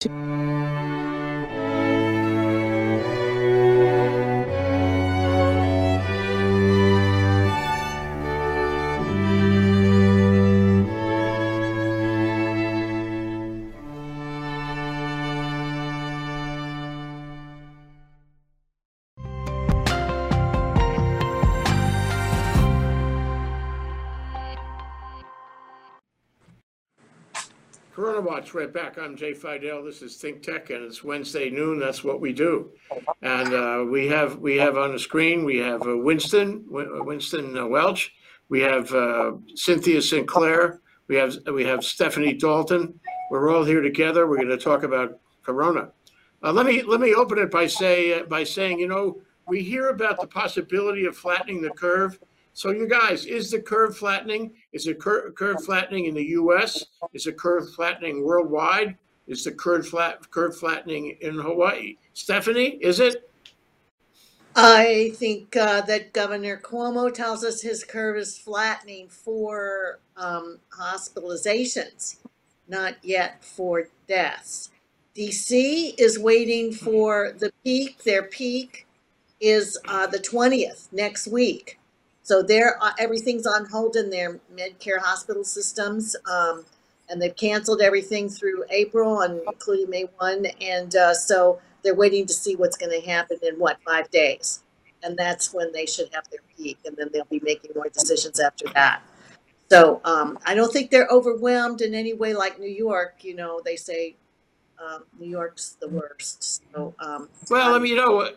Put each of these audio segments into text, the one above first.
Corona Right back. I'm Jay Fidell. This is Think Tech, and it's Wednesday noon. That's what we do. And uh, we have we have on the screen we have uh, Winston Winston uh, Welch. We have uh, Cynthia Sinclair. We have we have Stephanie Dalton. We're all here together. We're going to talk about Corona. Uh, let me let me open it by say uh, by saying you know we hear about the possibility of flattening the curve. So you guys, is the curve flattening? Is the cur- curve flattening in the U.S.? Is the curve flattening worldwide? Is the curve flat curve flattening in Hawaii? Stephanie, is it? I think uh, that Governor Cuomo tells us his curve is flattening for um, hospitalizations, not yet for deaths. DC is waiting for the peak. Their peak is uh, the 20th next week. So they're, uh, everything's on hold in their Medicare hospital systems. Um, and they've canceled everything through April and including May 1. And uh, so they're waiting to see what's going to happen in what, five days. And that's when they should have their peak. And then they'll be making more decisions after that. So um, I don't think they're overwhelmed in any way like New York. You know, they say um, New York's the worst. So, um, Well, I mean, you know,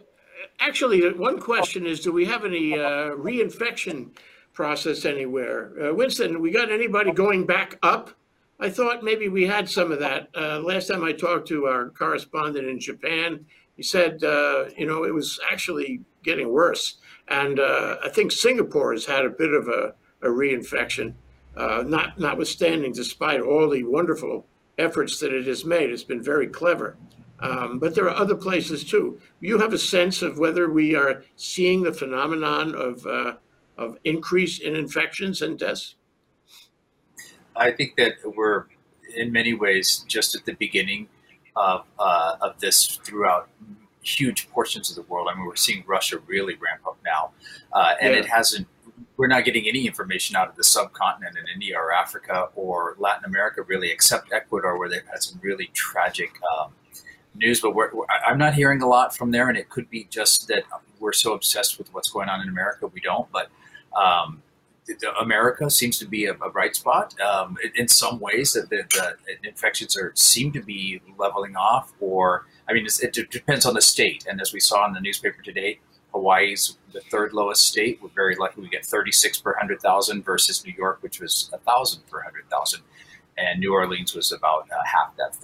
actually, one question is: Do we have any uh, reinfection process anywhere? Uh, Winston, we got anybody going back up? I thought maybe we had some of that. Uh, last time I talked to our correspondent in Japan, he said, uh, you know, it was actually getting worse. And uh, I think Singapore has had a bit of a, a reinfection, uh, not notwithstanding, despite all the wonderful efforts that it has made. It's been very clever. Um, but there are other places too. You have a sense of whether we are seeing the phenomenon of uh, of increase in infections and deaths. I think that we're in many ways just at the beginning of uh, of this throughout huge portions of the world. I mean, we're seeing Russia really ramp up now, uh, and Yeah. it hasn't. We're not getting any information out of the subcontinent in India or Africa or Latin America really, except Ecuador, where they've had some really tragic um, news. But I'm not hearing a lot from there, and it could be just that we're so obsessed with what's going on in America, we don't. But um, America seems to be a, a bright spot um, in, some ways. That the, the infections are seem to be leveling off, or I mean, it depends on the state. And as we saw in the newspaper today, Hawaii's the third lowest state. We're very lucky we get 36 per 100,000 versus New York, which was 1,000 per 100,000. And New Orleans was about uh, half that,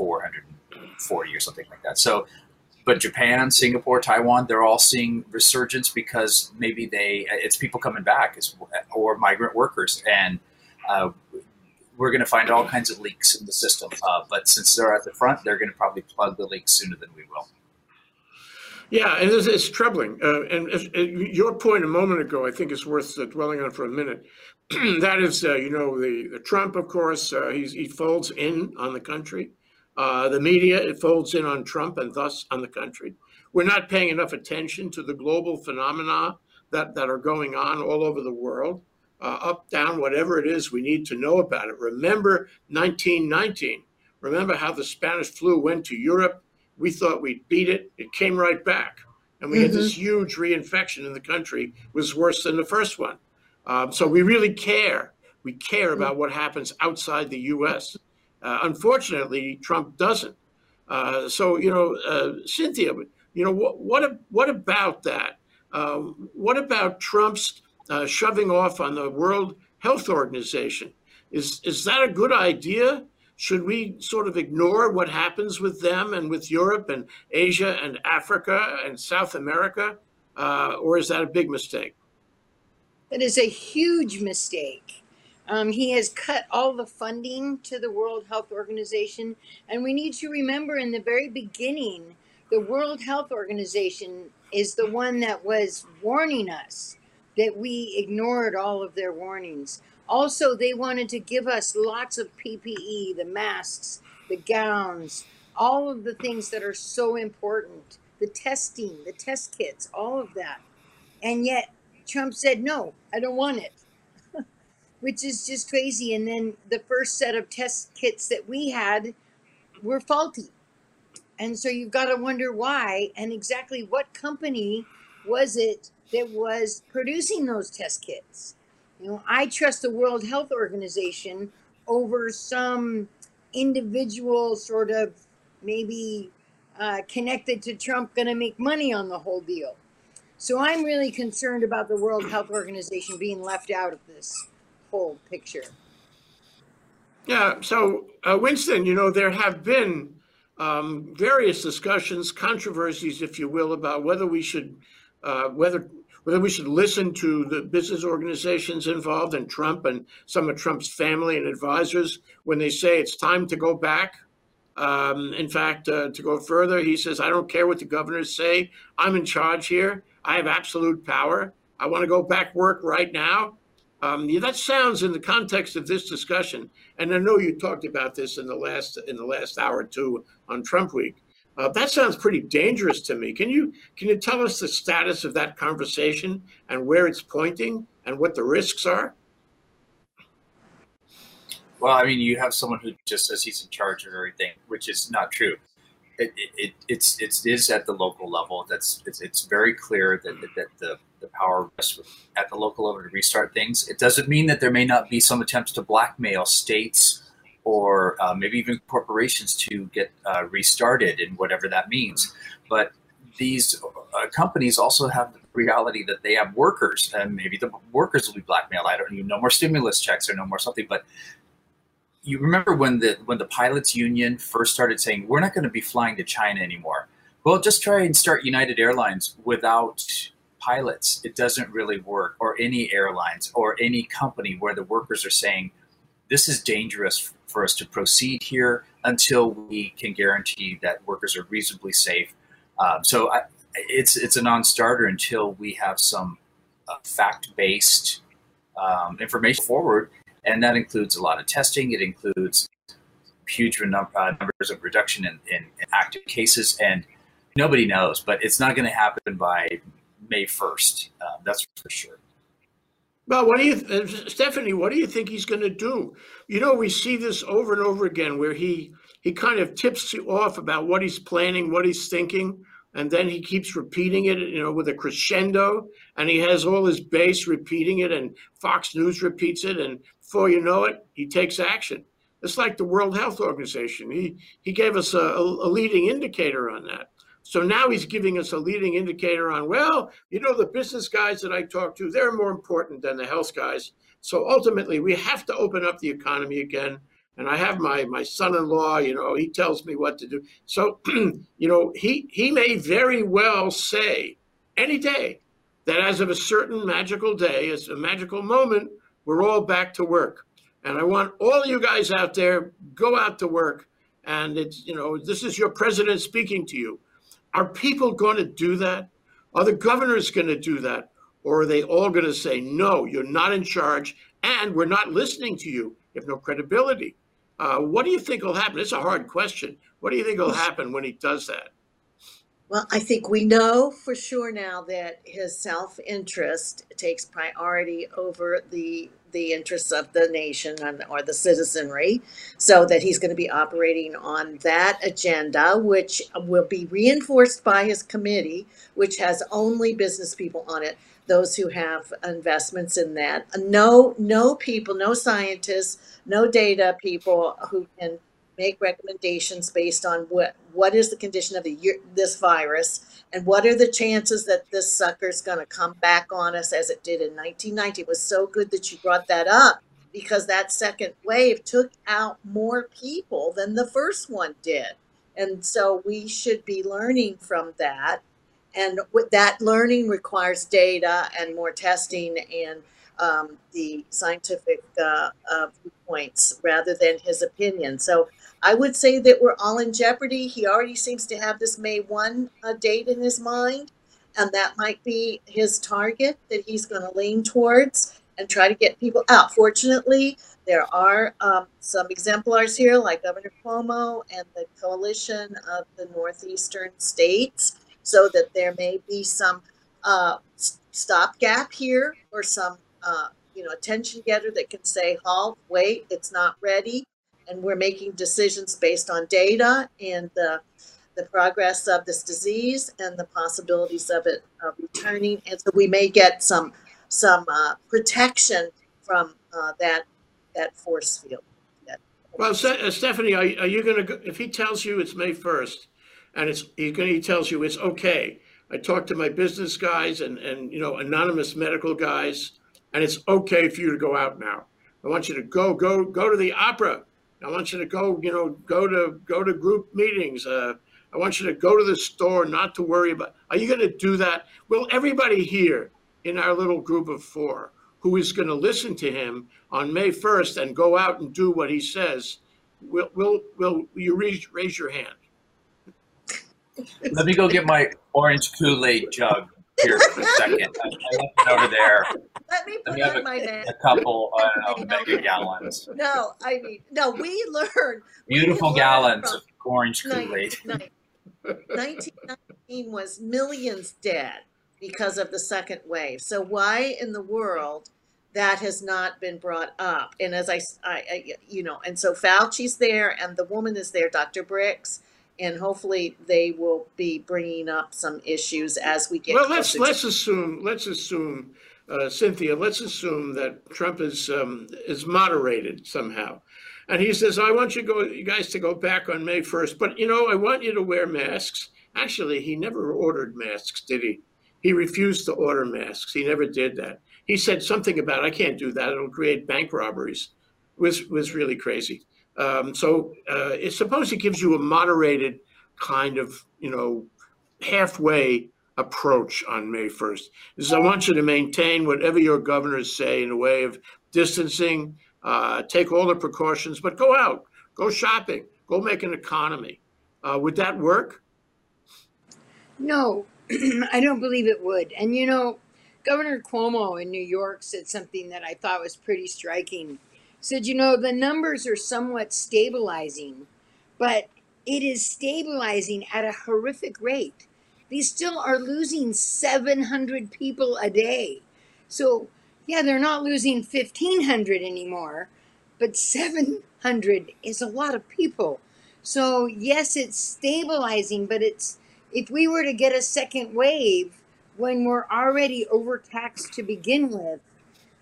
440 or something like that. So, but Japan, Singapore, Taiwan, they're all seeing resurgence because maybe they, it's people coming back or migrant workers. And uh, we're going to find all kinds of leaks in the system. Uh, but since they're at the front, they're going to probably plug the leaks sooner than we will. Yeah, and it's, it's troubling. Uh, and if, uh, your point a moment ago, I think is worth uh, dwelling on for a minute. that is, uh, you know, the, the Trump, of course, uh, he's, he folds in on the country. Uh, the media, it folds in on Trump and thus on the country. We're not paying enough attention to the global phenomena that, that are going on all over the world. Uh, up, down, whatever it is, we need to know about it. Remember 1919. Remember how the Spanish flu went to Europe we thought we'd beat it. It came right back. And we had this huge reinfection in the country, was worse than the first one. Um, so we really care. We care about what happens outside the U.S. Uh, unfortunately, Trump doesn't. Uh, so you know, uh, Cynthia, you know what what what about that? Uh, what about Trump's uh, shoving off on the World Health Organization? Is is that a good idea? Should we sort of ignore what happens with them and with Europe and Asia and Africa and South America? Uh, or is that a big mistake? That is a huge mistake. Um, he has cut all the funding to the World Health Organization. And we need to remember in the very beginning, the World Health Organization is the one that was warning us that we ignored all of their warnings. Also, they wanted to give us lots of PPE, the masks, the gowns, all of the things that are so important the testing, the test kits, all of that. And yet Trump said, no, I don't want it, which is just crazy. And then the first set of test kits that we had were faulty. And so you've got to wonder why and exactly what company was it that was producing those test kits. You know, I trust the World Health Organization over some individual sort of maybe uh, connected to Trump going to make money on the whole deal. So I'm really concerned about the World Health Organization being left out of this picture. Yeah. So, uh, Winston, you know, there have been um, various discussions, controversies, if you will, about whether we should, uh, whether whether we should listen to the business organizations involved and Trump and some of Trump's family and advisors when they say it's time to go back. Um, in fact, uh, to go further, he says, I don't care what the governors say. I'm in charge here. I have absolute power. I want to go back work right now. Um, yeah, that sounds in the context of this discussion, and I know you talked about this in the last in the last hour or two on Trump Week. Uh, that sounds pretty dangerous to me. Can you can you tell us the status of that conversation and where it's pointing and what the risks are? Well, I mean, you have someone who just says he's in charge of everything, which is not true. It, it, it's it is at the local level. That's it's, it's very clear that, that, that the the power at the local level to restart things. It doesn't mean that there may not be some attempts to blackmail states or uh, maybe even corporations to get uh, restarted and whatever that means. But these uh, companies also have the reality that they have workers, and maybe the workers will be blackmailed. I don't know, no more stimulus checks or no more something. But you remember when the when the pilots union first started saying we're not going to be flying to China anymore. Well, just try and start United Airlines without pilots. It doesn't really work, or any airlines or any company where the workers are saying this is dangerous for us to proceed here until we can guarantee that workers are reasonably safe. Um, so I, it's it's a non-starter until we have some uh, fact-based um, information forward, and that includes a lot of testing. It includes huge num- uh, numbers of reduction in, in, in, active cases, and nobody knows. But it's not going to happen by May first. Uh, that's for sure. Well, what do you, uh, Stephanie? What do you think he's going to do? You know, we see this over and over again, where he he kind of tips you off about what he's planning, what he's thinking, and then he keeps repeating it, you know, with a crescendo, and he has all his base repeating it, and Fox News repeats it, and before you know it, he takes action. It's like the World Health Organization. He he gave us a, a leading indicator on that. So now he's giving us a leading indicator on, well, you know, the business guys that I talk to, they're more important than the health guys. So ultimately, we have to open up the economy again. And I have my my son-in-law, you know, he tells me what to do. So, you know, he he may very well say any day that as of a certain magical day, as a magical moment, we're all back to work. And I want all you guys out there, go out to work. And it's, you know, this is your president speaking to you. Are people going to do that? Are the governors going to do that? Or are they all going to say, no, you're not in charge and we're not listening to you? You have no credibility. Uh, what do you think will happen? It's a hard question. What do you think will happen when he does that? Well, I think we know for sure now that his self interest takes priority over the the interests of the nation and, or the citizenry, so that he's going to be operating on that agenda, which will be reinforced by his committee, which has only business people on it, those who have investments in that. No, no people, no scientists, no data people who can make recommendations based on what what is the condition of the this virus and what are the chances that this sucker is going to come back on us as it did in 1990 it was so good that you brought that up because that second wave took out more people than the first one did. And so we should be learning from that. And that learning requires data and more testing and um, the scientific uh, uh, points rather than his opinion. So I would say that we're all in jeopardy. He already seems to have this May 1 uh, date in his mind, and that might be his target that he's going to lean towards and try to get people out. Fortunately, there are um, some exemplars here, like Governor Cuomo and the coalition of the northeastern states, so that there may be some uh, stopgap here or some uh, you know attention getter that can say, "Halt, wait, it's not ready," and we're making decisions based on data and the the progress of this disease and the possibilities of it uh, returning, and so we may get some some uh, protection from uh, that that force field. Well, uh, Stephanie, are, are you going to if he tells you it's May first, and it's he, he tells you it's okay? I talked to my business guys and and you know anonymous medical guys, and it's okay for you to go out now. I want you to go go go to the opera. I want you to go you know go to go to group meetings. Uh, I want you to go to the store, not to worry about. Are you going to do that? Will everybody here in our little group of four who is going to listen to him on May 1st and go out and do what he says, will, will, will you raise, raise your hand? Let me go get my orange Kool Aid jug here for a second. I left it over there. Let me put Let me on a, my a couple uh, mega gallons. No, I mean, no, we learned. Beautiful we gallons of orange Kool Aid. 1919 was millions dead because of the second wave. So why in the world that has not been brought up? And as I, I, I you know, and so Fauci's there, and the woman is there, Dr. Birx, and hopefully they will be bringing up some issues as we get. Well, let's let's assume let's assume. Uh, Cynthia, let's assume that Trump is um, is moderated somehow, and he says, "I want you go, you guys to go back on May 1st, but you know, I want you to wear masks." Actually, he never ordered masks, did he? He refused to order masks. He never did that. He said something about, I can't do that. It'll create bank robberies. Was, was really crazy. Um, so uh, suppose it gives you a moderated kind of, you know, halfway approach on May 1st. Is I want you to maintain whatever your governors say in a way of distancing, uh, take all the precautions, but go out, go shopping, go make an economy. Uh, would that work? No, I don't believe it would. And you know, Governor Cuomo in New York said something that I thought was pretty striking. Said, you know, the numbers are somewhat stabilizing, but it is stabilizing at a horrific rate. They still are losing 700 people a day. So, yeah, they're not losing 1,500 anymore, but 700 is a lot of people. So, yes, it's stabilizing, but it's if we were to get a second wave when we're already overtaxed to begin with,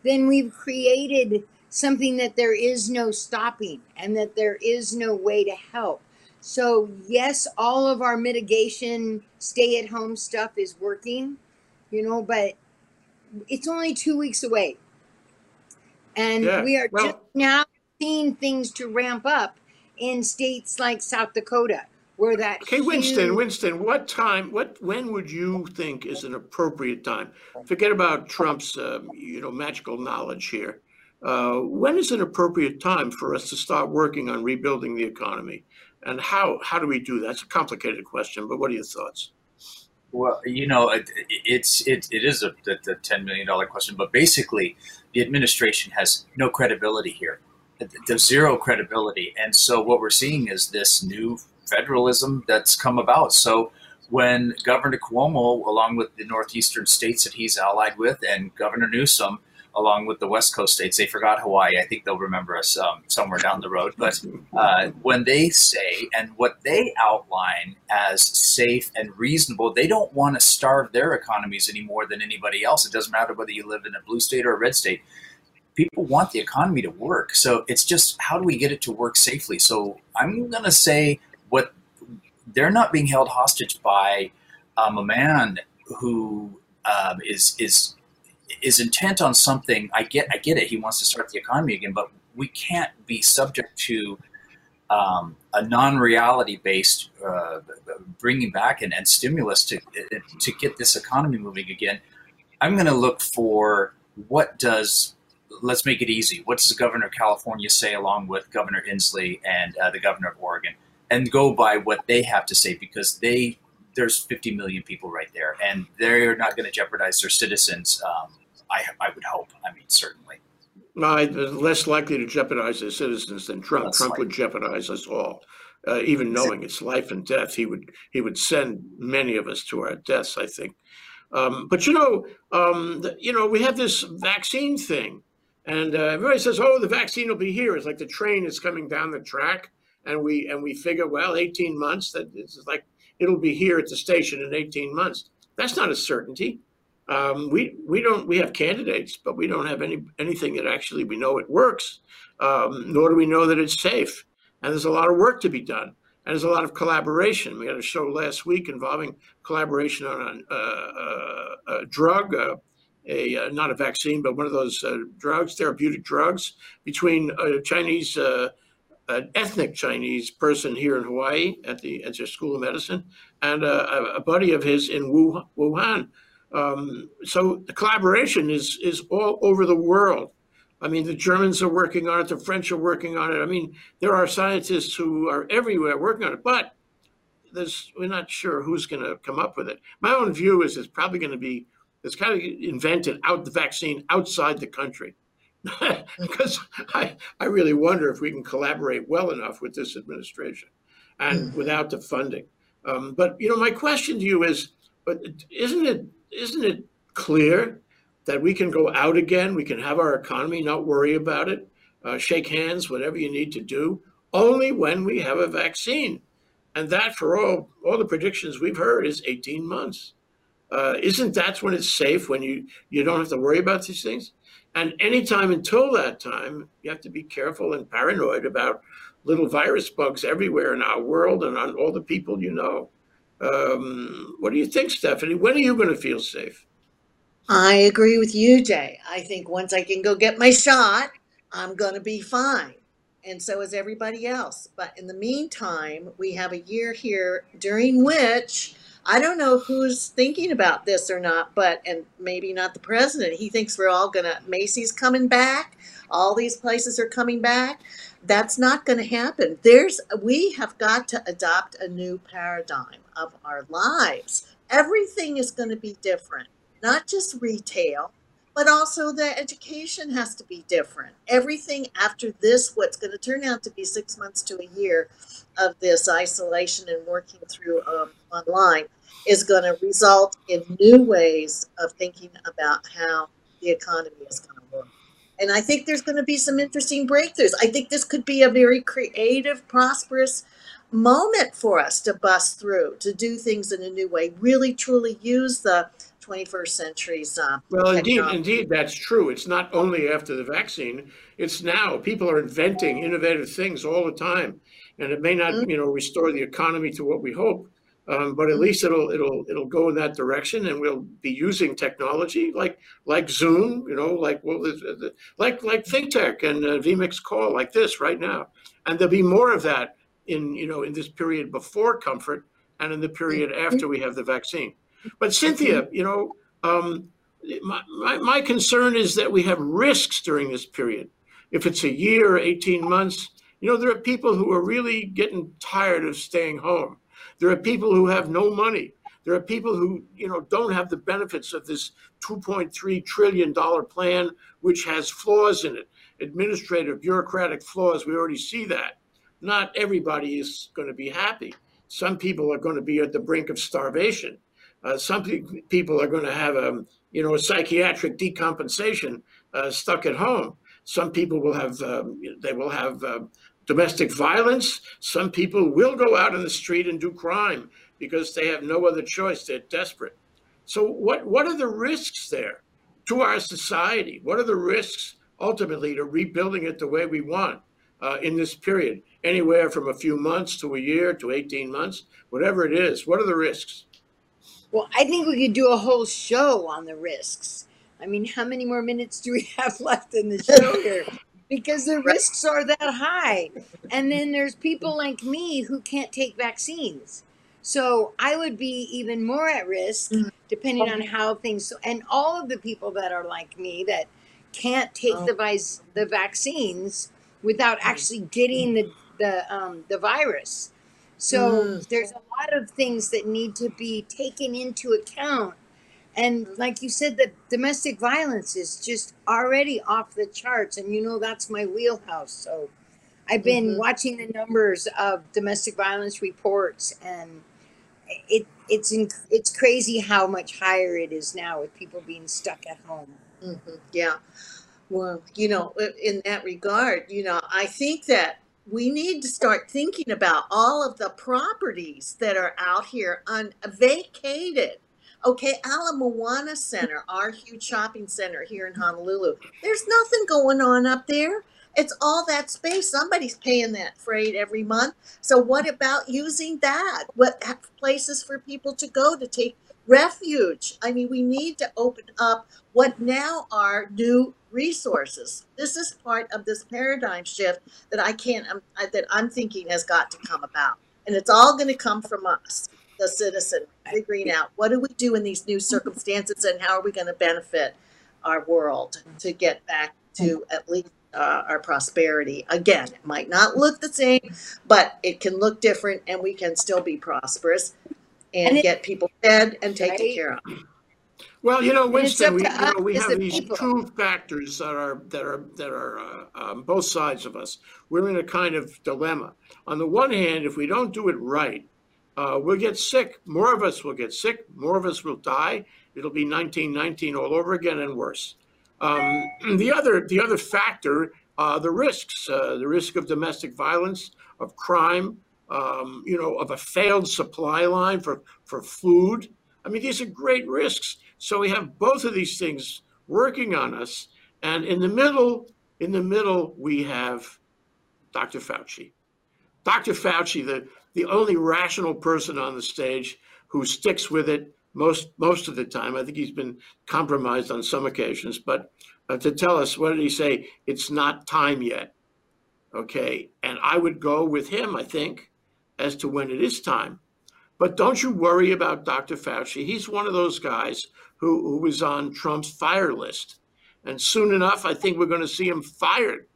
then we've created something that there is no stopping and that there is no way to help. So, yes, all of our mitigation, stay at home stuff is working, you know, but it's only two weeks away. And yeah. we are well, just now seeing things to ramp up in states like South Dakota where that okay winston winston what time what when would you think is an appropriate time forget about trump's uh, you know magical knowledge here uh, when is an appropriate time for us to start working on rebuilding the economy and how how do we do that it's a complicated question but what are your thoughts well, you know, it, it's it, it is a the, the ten million dollar question, but basically, the administration has no credibility here. There's zero credibility, and so what we're seeing is this new federalism that's come about. So when Governor Cuomo, along with the northeastern states that he's allied with, and Governor Newsom, along with the West Coast states, they forgot Hawaii. I think they'll remember us um, somewhere down the road. But uh, when they say and what they outline as safe and reasonable, they don't want to starve their economies any more than anybody else. It doesn't matter whether you live in a blue state or a red state. People want the economy to work. So it's just how do we get it to work safely? So I'm going to say what they're not being held hostage by um, a man who um, is is is intent on something. I get I get it. He wants to start the economy again, but we can't be subject to um, a non-reality based uh, bringing back and, and stimulus to to get this economy moving again. I'm going to look for what does let's make it easy. What does the governor of California say, along with Governor Inslee and uh, the governor of Oregon? and go by what they have to say because they there's 50 million people right there, and they're not going to jeopardize their citizens. Um, I, I would hope. I mean, certainly. Uh, less likely to jeopardize their citizens than Trump. Trump likely. would jeopardize us all, uh, even knowing it's life and death. He would he would send many of us to our deaths. I think. Um, but you know, um, the, you know, we have this vaccine thing, and uh, everybody says, "Oh, the vaccine will be here." It's like the train is coming down the track, and we and we figure, well, eighteen months. That it's like it'll be here at the station in eighteen months. That's not a certainty. Um, we we don't we have candidates, but we don't have any anything that actually we know it works, um, nor do we know that it's safe. And there's a lot of work to be done, and there's a lot of collaboration. We had a show last week involving collaboration on a, a, a drug, uh, a uh, not a vaccine, but one of those uh, drugs, therapeutic drugs, between a Chinese. Uh, an ethnic Chinese person here in Hawaii at the at their school of medicine, and uh, a, a buddy of his in Wu- Wuhan, um, so the collaboration is is all over the world. I mean, the Germans are working on it, the French are working on it. I mean, there are scientists who are everywhere working on it, but there's we're not sure who's going to come up with it. My own view is it's probably going to be it's kind of invented out the vaccine outside the country. because I, I really wonder if we can collaborate well enough with this administration and without the funding. Um, but you know, my question to you is, but isn't it isn't it clear that we can go out again? We can have our economy, not worry about it, uh, shake hands, whatever you need to do, only when we have a vaccine. And that, for all all the predictions we've heard, is 18 months. Uh, isn't that when it's safe? When you you don't have to worry about these things? And anytime until that time, you have to be careful and paranoid about little virus bugs everywhere in our world and on all the people you know. Um, what do you think, Stephanie? When are you going to feel safe? I agree with you, Jay. I think once I can go get my shot, I'm going to be fine. And so is everybody else. But in the meantime, we have a year here during which I don't know who's thinking about this or not, but, and maybe not the president. He thinks we're all going to, Macy's coming back. All these places are coming back. That's not going to happen. There's, we have got to adopt a new paradigm of our lives. Everything is going to be different not just retail, but also the education has to be different. Everything after this, what's going to turn out to be six months to a year of this isolation and working through um, online, is going to result in new ways of thinking about how the economy is going to work. And I think there's going to be some interesting breakthroughs. I think this could be a very creative, prosperous moment for us to bust through, to do things in a new way, really truly use the 21st century's uh, Well, indeed, technology. indeed, that's true. It's not only after the vaccine; it's now. People are inventing innovative things all the time, and it may not, Mhm. you know, restore the economy to what we hope, um, but at least it'll it'll it'll go in that direction, and we'll be using technology like like Zoom, you know, like well, like like ThinkTech and uh, vMix Call, like this right now, and there'll be more of that in you know in this period before comfort and in the period after we have the vaccine. But Cynthia, you know, um, my, my, my concern is that we have risks during this period. If it's a year or 18 months, you know, there are people who are really getting tired of staying home. There are people who have no money. There are people who, you know, don't have the benefits of this 2.3 trillion dollar plan, which has flaws in it, administrative, bureaucratic flaws. We already see that. Not everybody is going to be happy. Some people are going to be at the brink of starvation. Uh, some pe- people are going to have a, you know, a psychiatric decompensation uh, stuck at home. Some people will have, um, they will have uh, domestic violence. Some people will go out in the street and do crime because they have no other choice. They're desperate. So, what what are the risks there to our society? What are the risks ultimately to rebuilding it the way we want uh, in this period? Anywhere from a few months to a year to 18 months, whatever it is. What are the risks? Well, I think we could do a whole show on the risks. I mean, how many more minutes do we have left in the show here? Because the risks are that high. And then there's people like me who can't take vaccines. So I would be even more at risk Mhm. depending on how things and all of the people that are like me that can't take Oh. the the vaccines without actually getting the the um, the virus. So Mm. there's a lot of things that need to be taken into account And like you said, the domestic violence is just already off the charts. And you know, that's my wheelhouse. So I've been Mhm. watching the numbers of domestic violence reports and it it's in, it's crazy how much higher it is now with people being stuck at home. Mhm, Yeah. Well, you know, in that regard, you know, I think that we need to start thinking about all of the properties that are out here unvacated. Okay, Ala Moana Center, our huge shopping center here in Honolulu. There's nothing going on up there. It's all that space. Somebody's paying that freight every month. So what about using that? What places for people to go to take refuge? I mean, we need to open up what now are new resources. This is part of this paradigm shift that I can't um, that I'm thinking has got to come about, and it's all going to come from us, the citizen, figuring out what do we do in these new circumstances and how are we going to benefit our world to get back to at least uh, our prosperity. Again, it might not look the same, but it can look different, and we can still be prosperous and, And it- get people fed and taken Right. care of. Well, you know, Winston, we, you know, we have the these people. two factors that are that are that are uh, um, both sides of us. We're in a kind of dilemma. On the one hand, if we don't do it right, uh, we'll get sick. More of us will get sick. More of us will die. It'll be 1919 all over again and worse. Um, the other the other factor, uh, the risks, uh, the risk of domestic violence, of crime, um, you know, of a failed supply line for for food. I mean, these are great risks. So we have both of these things working on us, and in the middle, in the middle, we have Dr. Fauci. Dr. Fauci, the the only rational person on the stage who sticks with it most most of the time. I think he's been compromised on some occasions, but uh, to tell us what did he say? It's not time yet. Okay, and I would go with him. I think as to when it is time. But don't you worry about Dr. Fauci. He's one of those guys who, who was on Trump's fire list. And soon enough, I think we're going to see him fired.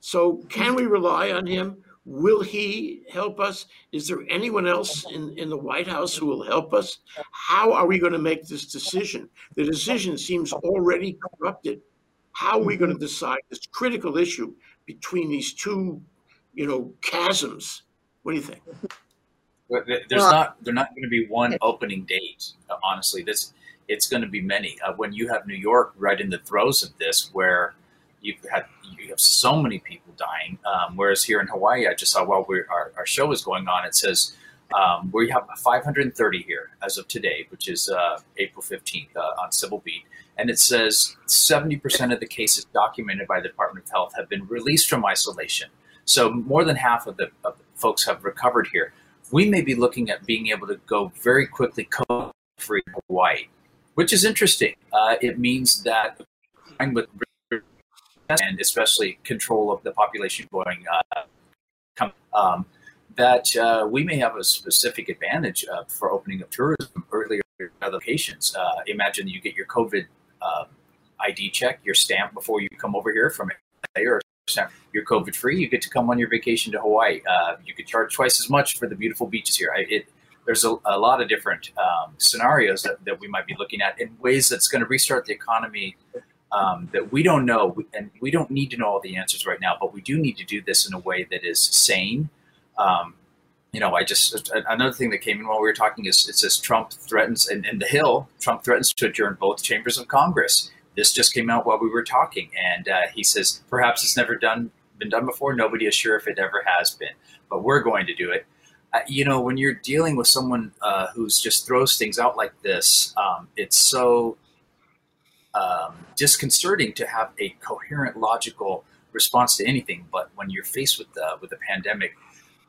So can we rely on him? Will he help us? Is there anyone else in, in the White House who will help us? How are we going to make this decision? The decision seems already corrupted. How are we going to mm-hmm. decide this critical issue between these two, you know, chasms? What do you think? There's Well- not there not going to be one opening date. uh, Honestly, this it's going to be many. Uh, when you have New York right in the throes of this, where you've had you have so many people dying, um, whereas here in Hawaii, I just saw while we our, our show is going on, it says um, we have 530 here as of today, which is uh, April 15th uh, on Civil Beat, and it says 70% of the cases documented by the Department of Health have been released from isolation. So more than half of the, of the folks have recovered here we may be looking at being able to go very quickly COVID free Hawaii, which is interesting. Uh, it means that with and especially control of the population going uh, um, that uh, we may have a specific advantage uh, for opening up tourism earlier other locations. Uh, imagine you get your COVID uh, ID check, your stamp before you come over here from LA or you're COVID free. You get to come on your vacation to Hawaii. Uh, you could charge twice as much for the beautiful beaches here. I, it, there's a, a, lot of different um, scenarios that, that, we might be looking at in ways that's going to restart the economy um, that we don't know. And we don't need to know all the answers right now, but we do need to do this in a way that is sane. Um, you know, I just, another thing that came in while we were talking is it says Trump threatens, and in the Hill, Trump threatens to adjourn both chambers of Congress this just came out while we were talking, and uh, he says perhaps it's never done been done before. Nobody is sure if it ever has been, but we're going to do it. Uh, you know, when you're dealing with someone uh, who's just throws things out like this, um, it's so um, disconcerting to have a coherent, logical response to anything. But when you're faced with the, with a pandemic,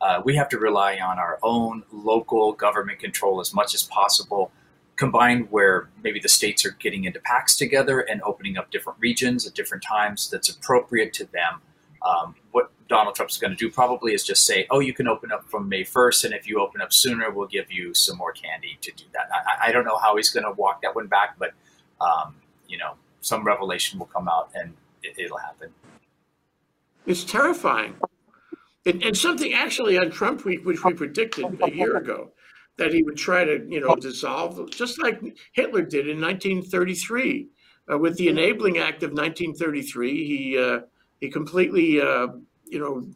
uh, we have to rely on our own local government control as much as possible combined where maybe the states are getting into packs together and opening up different regions at different times that's appropriate to them. Um, what Donald Trump's going to do probably is just say, oh, you can open up from May 1st, and if you open up sooner, we'll give you some more candy to do that. I, I don't know how he's going to walk that one back, but, um, you know, some revelation will come out and it, will happen. It's terrifying. And, and something actually on Trump Week, which we predicted a year ago, that he would try to, you know, dissolve, just like Hitler did in 1933 uh, with the Enabling Act of 1933. He uh, he completely, uh, you know,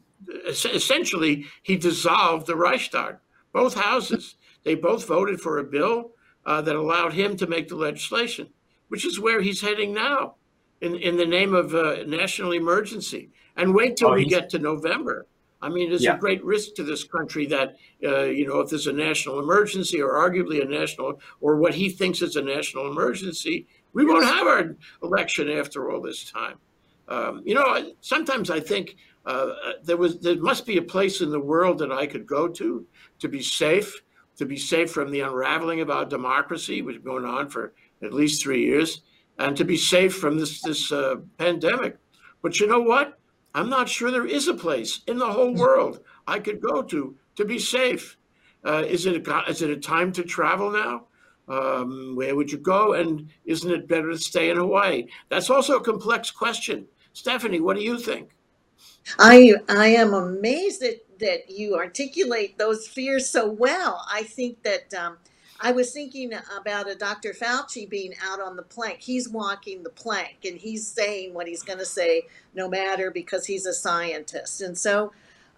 es- essentially he dissolved the Reichstag. Both houses they both voted for a bill uh, that allowed him to make the legislation, which is where he's heading now, in in the name of uh, national emergency. And wait till Oh, we get to November. I mean, there's Yeah. a great risk to this country that, uh, you know, if there's a national emergency or arguably a national, or what he thinks is a national emergency, we won't have our election after all this time. Um, you know, sometimes I think uh, there was there must be a place in the world that I could go to to be safe, to be safe from the unraveling of our democracy, which has been going on for at least three years, and to be safe from this this uh, pandemic. But you know what? I'm not sure there is a place in the whole world I could go to to be safe. Uh, is it a, is it a time to travel now? Um, where would you go? And isn't it better to stay in Hawaii? That's also a complex question. Stephanie, what do you think? I I am amazed that that you articulate those fears so well. I think that um, I was thinking about a Dr. Fauci being out on the plank. He's walking the plank and he's saying what he's going to say, no matter because he's a scientist. And so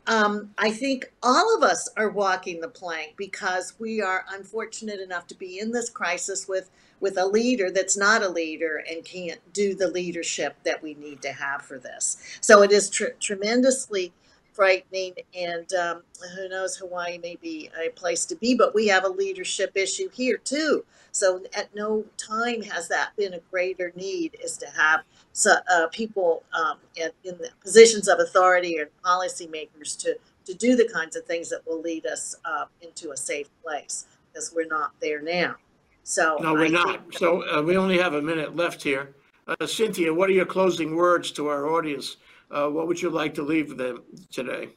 um, I think all of us are walking the plank because we are unfortunate enough to be in this crisis with with a leader that's not a leader and can't do the leadership that we need to have for this. So it is tr- tremendously frightening, and um, who knows, Hawaii may be a place to be, but we have a leadership issue here too. So at no time has that been a greater need is to have so, uh, people um, in, in the positions of authority and policymakers to to do the kinds of things that will lead us uh, into a safe place because we're not there now. So No, we're I not. So uh, we only have a minute left here. Uh, Cynthia, what are your closing words to our audience? Uh, what would you like to leave them today?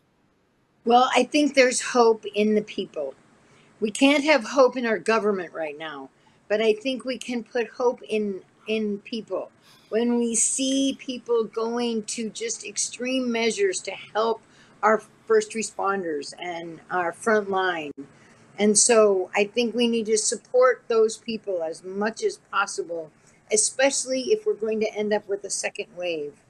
Well, I think there's hope in the people. We can't have hope in our government right now, but I think we can put hope in in people. When we see people going to just extreme measures to help our first responders and our front line. And so I think we need to support those people as much as possible, especially if we're going to end up with a second wave.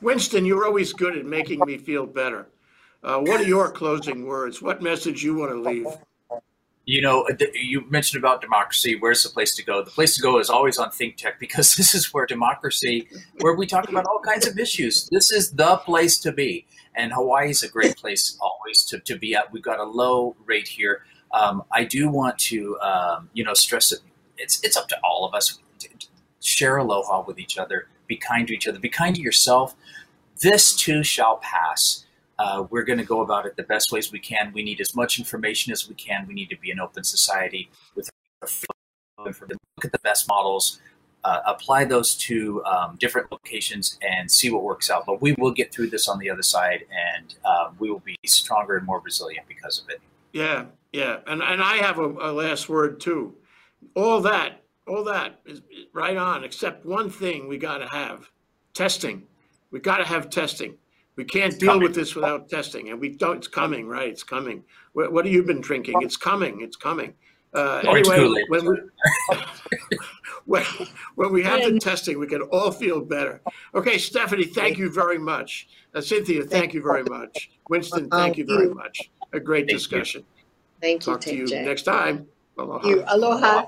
Winston, you're always good at making me feel better. Uh, what are your closing words? What message you want to leave? You know, you mentioned about democracy. Where's the place to go? The place to go is always on Think Tech because this is where democracy, where we talk about all kinds of issues. This is the place to be. And Hawaii is a great place always to, to be at. We've got a low rate here. Um, I do want to, um, you know, stress it. It's, it's up to all of us to share aloha with each other, be kind to each other, be kind to yourself. This too shall pass uh, we're going to go about it the best ways we can. We need as much information as we can. We need to be an open society with look at the best models, uh, apply those to um, different locations, and see what works out. But we will get through this on the other side, and uh, we will be stronger and more resilient because of it. Yeah, yeah. And, and I have a, a last word too. All that, all that is right on, except one thing we got to have testing. We got to have testing. We can't It's deal coming. with this without testing, and we don't. It's coming, right? It's coming. What, what have you been drinking? It's coming. It's coming. Uh, anyway, when we when, when we have the testing, we can all feel better. Okay, Stephanie, thank you very much. Uh, Cynthia, thank you very much. Winston, thank you very much. A great discussion. Thank you, Talk to you next time. Aloha. You aloha.